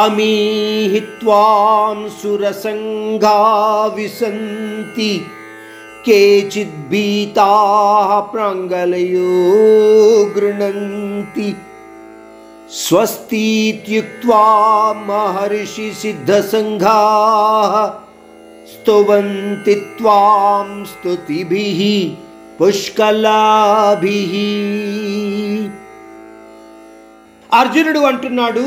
अमीहि त्वां सुरसङ्घा विसन्ति केचिद्भीताः प्राङ्गलयो गृह्णन्ति। स्वस्तीत्युक्त्वा महर्षिसिद्धसङ्घाः स्तुवन्ति त्वां स्तुतिभिः పుష్కలాభి అర్జునుడు అంటున్నాడు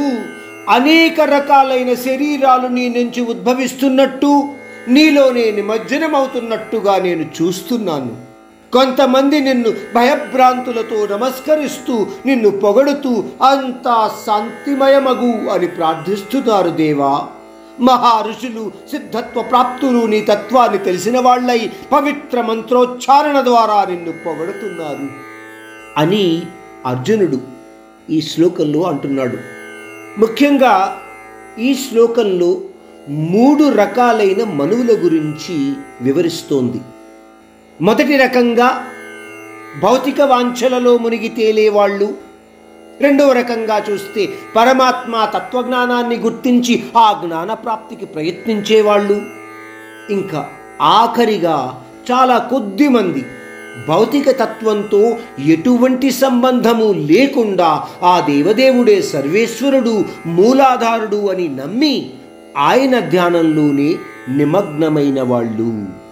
అనేక రకాలైన శరీరాలు నీ నుంచి ఉద్భవిస్తున్నట్టు నీలోనే నిమజ్జనమవుతున్నట్టుగా నేను చూస్తున్నాను. కొంతమంది నిన్ను భయభ్రాంతులతో నమస్కరిస్తూ నిన్ను పొగడుతూ అంతా శాంతిమయమగు అని ప్రార్థిస్తున్నారు దేవా. మహా సిద్ధత్వ ప్రాప్తులు నీ తత్వాన్ని తెలిసిన వాళ్ళై పవిత్ర మంత్రోచ్చారణ ద్వారా నిన్ను పొగడుతున్నారు. అని అర్జునుడు ఈ శ్లోకంలో అంటున్నాడు. ముఖ్యంగా ఈ శ్లోకంలో మూడు రకాలైన మనువుల గురించి వివరిస్తోంది. మొదటి రకంగా భౌతిక వాంఛలలో మునిగి తేలేవాళ్ళు. రెండవ రకంగా చూస్తే పరమాత్మ తత్వజ్ఞానాన్ని గుర్తించి ఆ జ్ఞాన ప్రాప్తికి ప్రయత్నించేవాళ్ళు. ఇంకా ఆఖరిగా చాలా కొద్ది మంది భౌతిక తత్వంతో ఎటువంటి సంబంధము లేకుండా ఆ దేవదేవుడే సర్వేశ్వరుడు మూలాధారుడు అని నమ్మి ఆయన ధ్యానంలోనే నిమగ్నమైన వాళ్ళు.